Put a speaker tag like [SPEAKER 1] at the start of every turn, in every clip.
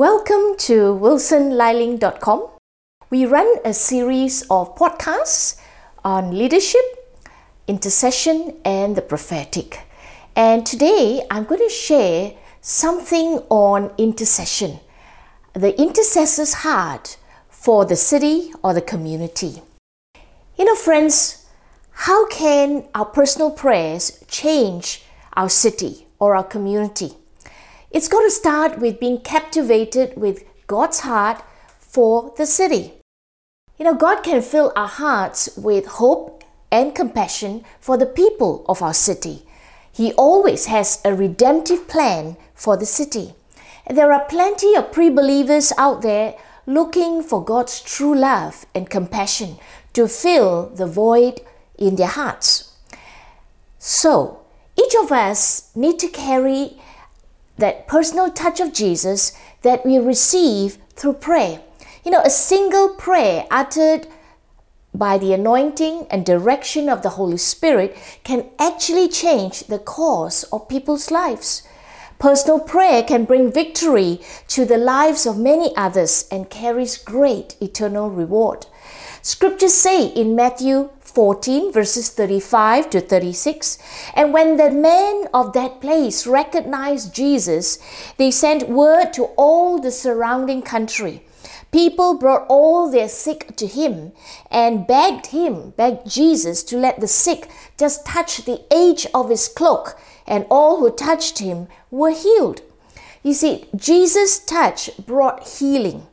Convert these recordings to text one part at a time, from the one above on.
[SPEAKER 1] Welcome to wilsonliling.com. We run a series of podcasts on leadership, intercession, and the prophetic. And today I'm going to share something on intercession, the intercessor's heart for the city or the community. You know, friends, how can our personal prayers change our city or our community? It's got to start with being captivated with God's heart for the city. You know, God can fill our hearts with hope and compassion for the people of our city. He always has a redemptive plan for the city. There are plenty of pre believers out there looking for God's true love and compassion to fill the void in their hearts. So, each of us need to carry that personal touch of Jesus that we receive through prayer. You know, a single prayer uttered by the anointing and direction of the Holy Spirit can actually change the course of people's lives. Personal prayer can bring victory to the lives of many others and carries great eternal reward. Scriptures say in Matthew 14 verses 35 to 36 and when the men of that place recognized jesus they sent word to all the surrounding country. People brought all their sick to him and begged him begged jesus to let the sick just touch the edge of his cloak and all who touched him were healed. You see jesus touch brought healing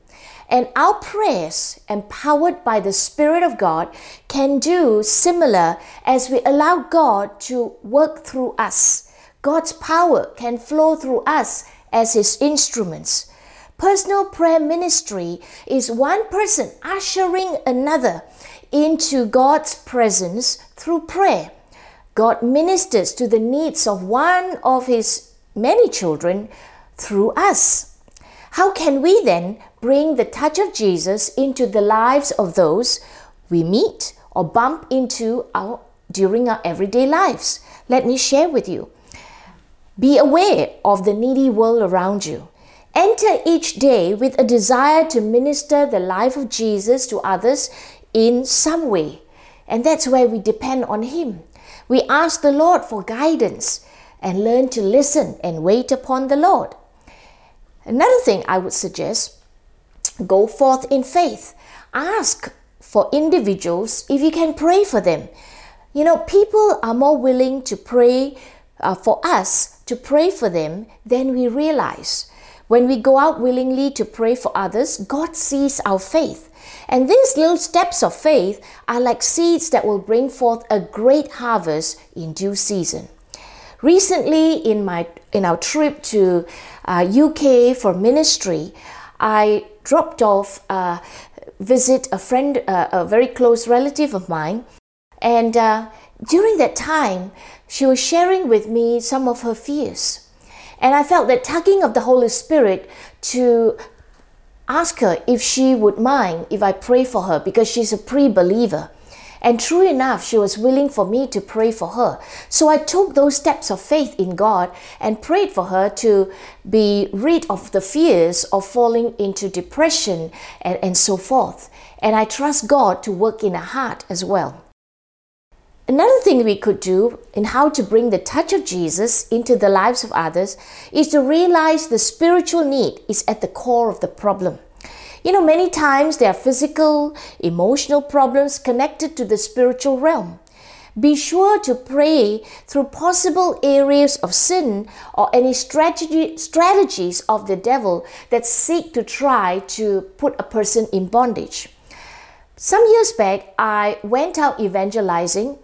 [SPEAKER 1] and our prayers, empowered by the Spirit of God, can do similar as we allow God to work through us. God's power can flow through us as His instruments. Personal prayer ministry is one person ushering another into God's presence through prayer. God ministers to the needs of one of His many children through us. How can we then bring the touch of Jesus into the lives of those we meet or bump into our, during our everyday lives? Let me share with you. Be aware of the needy world around you. Enter each day with a desire to minister the life of Jesus to others in some way. And that's where we depend on Him. We ask the Lord for guidance and learn to listen and wait upon the Lord. Another thing I would suggest go forth in faith. Ask for individuals if you can pray for them. You know, people are more willing to pray uh, for us to pray for them than we realize. When we go out willingly to pray for others, God sees our faith. And these little steps of faith are like seeds that will bring forth a great harvest in due season. Recently, in my in our trip to uh, UK for ministry, I dropped off uh, visit a friend, uh, a very close relative of mine, and uh, during that time, she was sharing with me some of her fears, and I felt that tugging of the Holy Spirit to ask her if she would mind if I pray for her because she's a pre-believer. And true enough, she was willing for me to pray for her. So I took those steps of faith in God and prayed for her to be rid of the fears of falling into depression and, and so forth. And I trust God to work in her heart as well. Another thing we could do in how to bring the touch of Jesus into the lives of others is to realize the spiritual need is at the core of the problem. You know, many times there are physical, emotional problems connected to the spiritual realm. Be sure to pray through possible areas of sin or any strategy, strategies of the devil that seek to try to put a person in bondage. Some years back, I went out evangelizing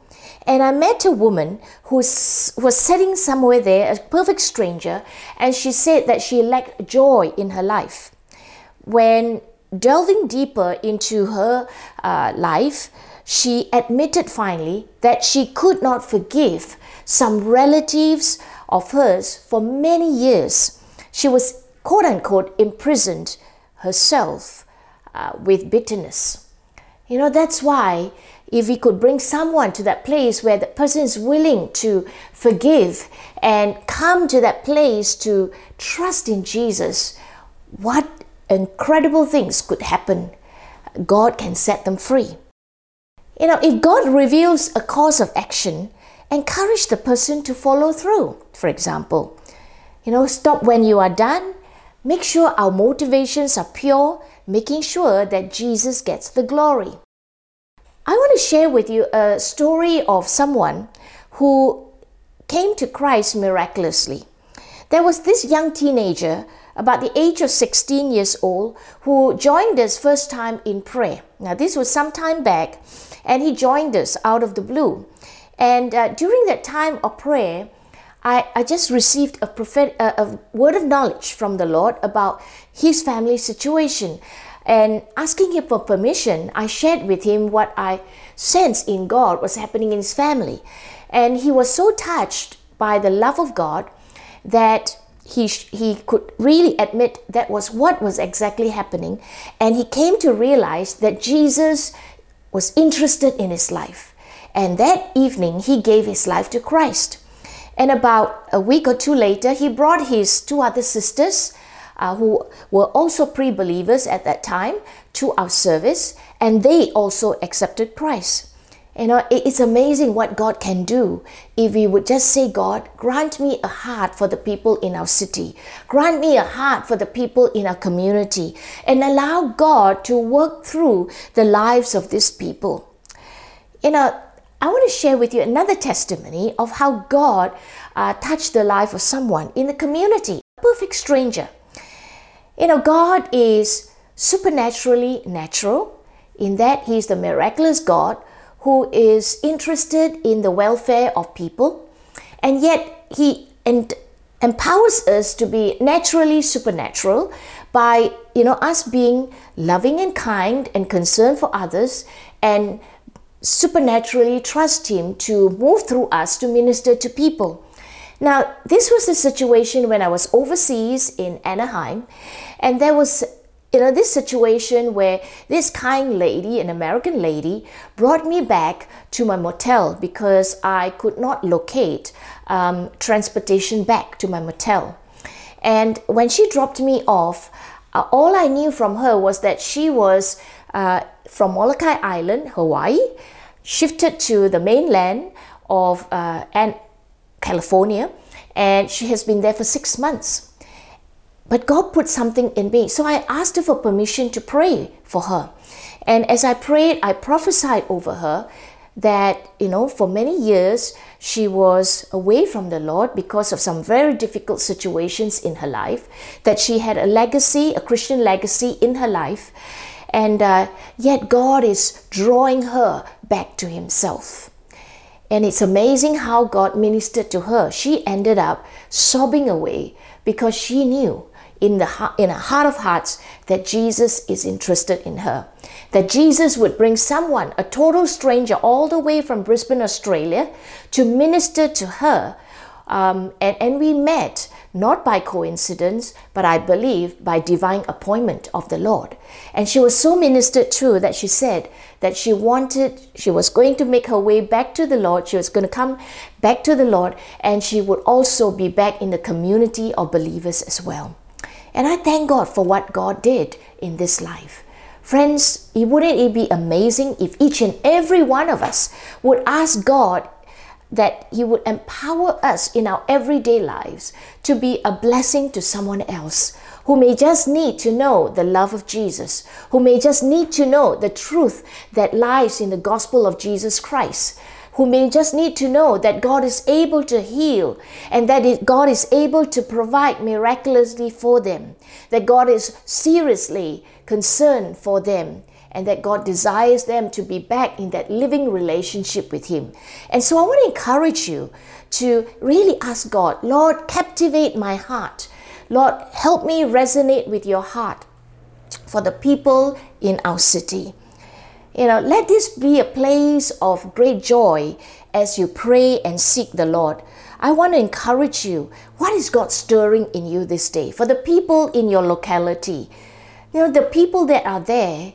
[SPEAKER 1] and I met a woman who was sitting somewhere there, a perfect stranger, and she said that she lacked joy in her life. When delving deeper into her uh, life, she admitted finally that she could not forgive some relatives of hers for many years. She was quote unquote imprisoned herself uh, with bitterness. You know, that's why if we could bring someone to that place where the person is willing to forgive and come to that place to trust in Jesus, what incredible things could happen. God can set them free. You know, if God reveals a course of action, encourage the person to follow through. For example, you know, stop when you are done. Make sure our motivations are pure, making sure that Jesus gets the glory. I want to share with you a story of someone who came to Christ miraculously. There was this young teenager, about the age of 16 years old, who joined us first time in prayer. Now, this was some time back, and he joined us out of the blue. And uh, during that time of prayer, I, I just received a, prophet, a, a word of knowledge from the Lord about his family situation. And asking him for permission, I shared with him what I sensed in God was happening in his family. And he was so touched by the love of God that he, he could really admit that was what was exactly happening. And he came to realize that Jesus was interested in his life. And that evening, he gave his life to Christ. And about a week or two later, he brought his two other sisters uh, who were also pre believers at that time to our service, and they also accepted Christ. You know, it's amazing what God can do if we would just say, God, grant me a heart for the people in our city, grant me a heart for the people in our community, and allow God to work through the lives of these people. You know, I want to share with you another testimony of how God uh, touched the life of someone in the community, a perfect stranger. You know, God is supernaturally natural in that He is the miraculous God who is interested in the welfare of people, and yet He and empowers us to be naturally supernatural by you know us being loving and kind and concerned for others and supernaturally trust him to move through us to minister to people. Now, this was the situation when I was overseas in Anaheim, and there was you know this situation where this kind lady an american lady brought me back to my motel because i could not locate um, transportation back to my motel and when she dropped me off uh, all i knew from her was that she was uh, from molokai island hawaii shifted to the mainland of uh, and California, and she has been there for six months. But God put something in me. So I asked her for permission to pray for her. And as I prayed, I prophesied over her that, you know, for many years she was away from the Lord because of some very difficult situations in her life, that she had a legacy, a Christian legacy in her life, and uh, yet God is drawing her back to Himself. And it's amazing how God ministered to her. She ended up sobbing away because she knew in the in her heart of hearts that Jesus is interested in her. That Jesus would bring someone, a total stranger, all the way from Brisbane, Australia, to minister to her. Um, and, and we met not by coincidence, but I believe by divine appointment of the Lord. And she was so ministered to that she said that she wanted, she was going to make her way back to the Lord. She was going to come back to the Lord, and she would also be back in the community of believers as well. And I thank God for what God did in this life. Friends, wouldn't it be amazing if each and every one of us would ask God that He would empower us in our everyday lives to be a blessing to someone else who may just need to know the love of Jesus, who may just need to know the truth that lies in the gospel of Jesus Christ, who may just need to know that God is able to heal and that God is able to provide miraculously for them, that God is seriously concerned for them and that God desires them to be back in that living relationship with Him. And so I want to encourage you to really ask God, Lord, captivate my heart. Lord, help me resonate with your heart for the people in our city. You know, let this be a place of great joy as you pray and seek the Lord. I want to encourage you. What is God stirring in you this day? For the people in your locality, you know, the people that are there,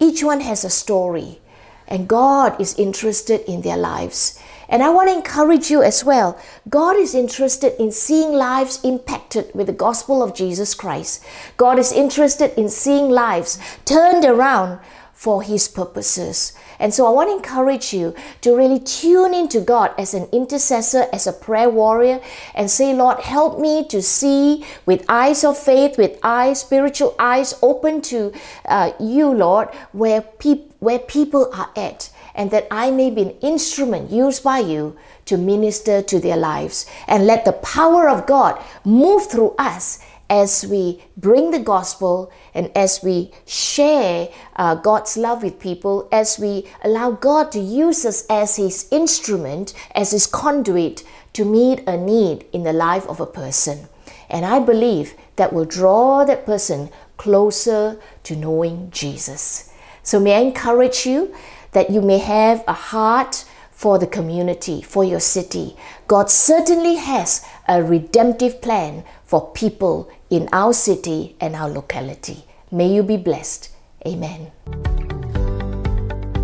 [SPEAKER 1] each one has a story, and God is interested in their lives. And I want to encourage you as well. God is interested in seeing lives impacted with the gospel of Jesus Christ. God is interested in seeing lives turned around for His purposes. And so I want to encourage you to really tune into God as an intercessor, as a prayer warrior, and say, Lord, help me to see with eyes of faith, with eyes, spiritual eyes open to uh, you, Lord, where, peop- where people are at, and that I may be an instrument used by you to minister to their lives. And let the power of God move through us as we bring the gospel and as we share uh, God's love with people, as we allow God to use us as His instrument, as His conduit to meet a need in the life of a person. And I believe that will draw that person closer to knowing Jesus. So, may I encourage you that you may have a heart for the community, for your city. God certainly has a redemptive plan for people in our city and our locality. May you be blessed. Amen.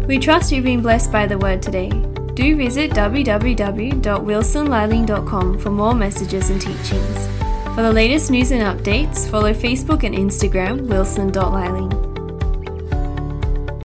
[SPEAKER 2] We trust you've been blessed by the word today. Do visit www.wilsonliling.com for more messages and teachings. For the latest news and updates, follow Facebook and Instagram wilson.liling.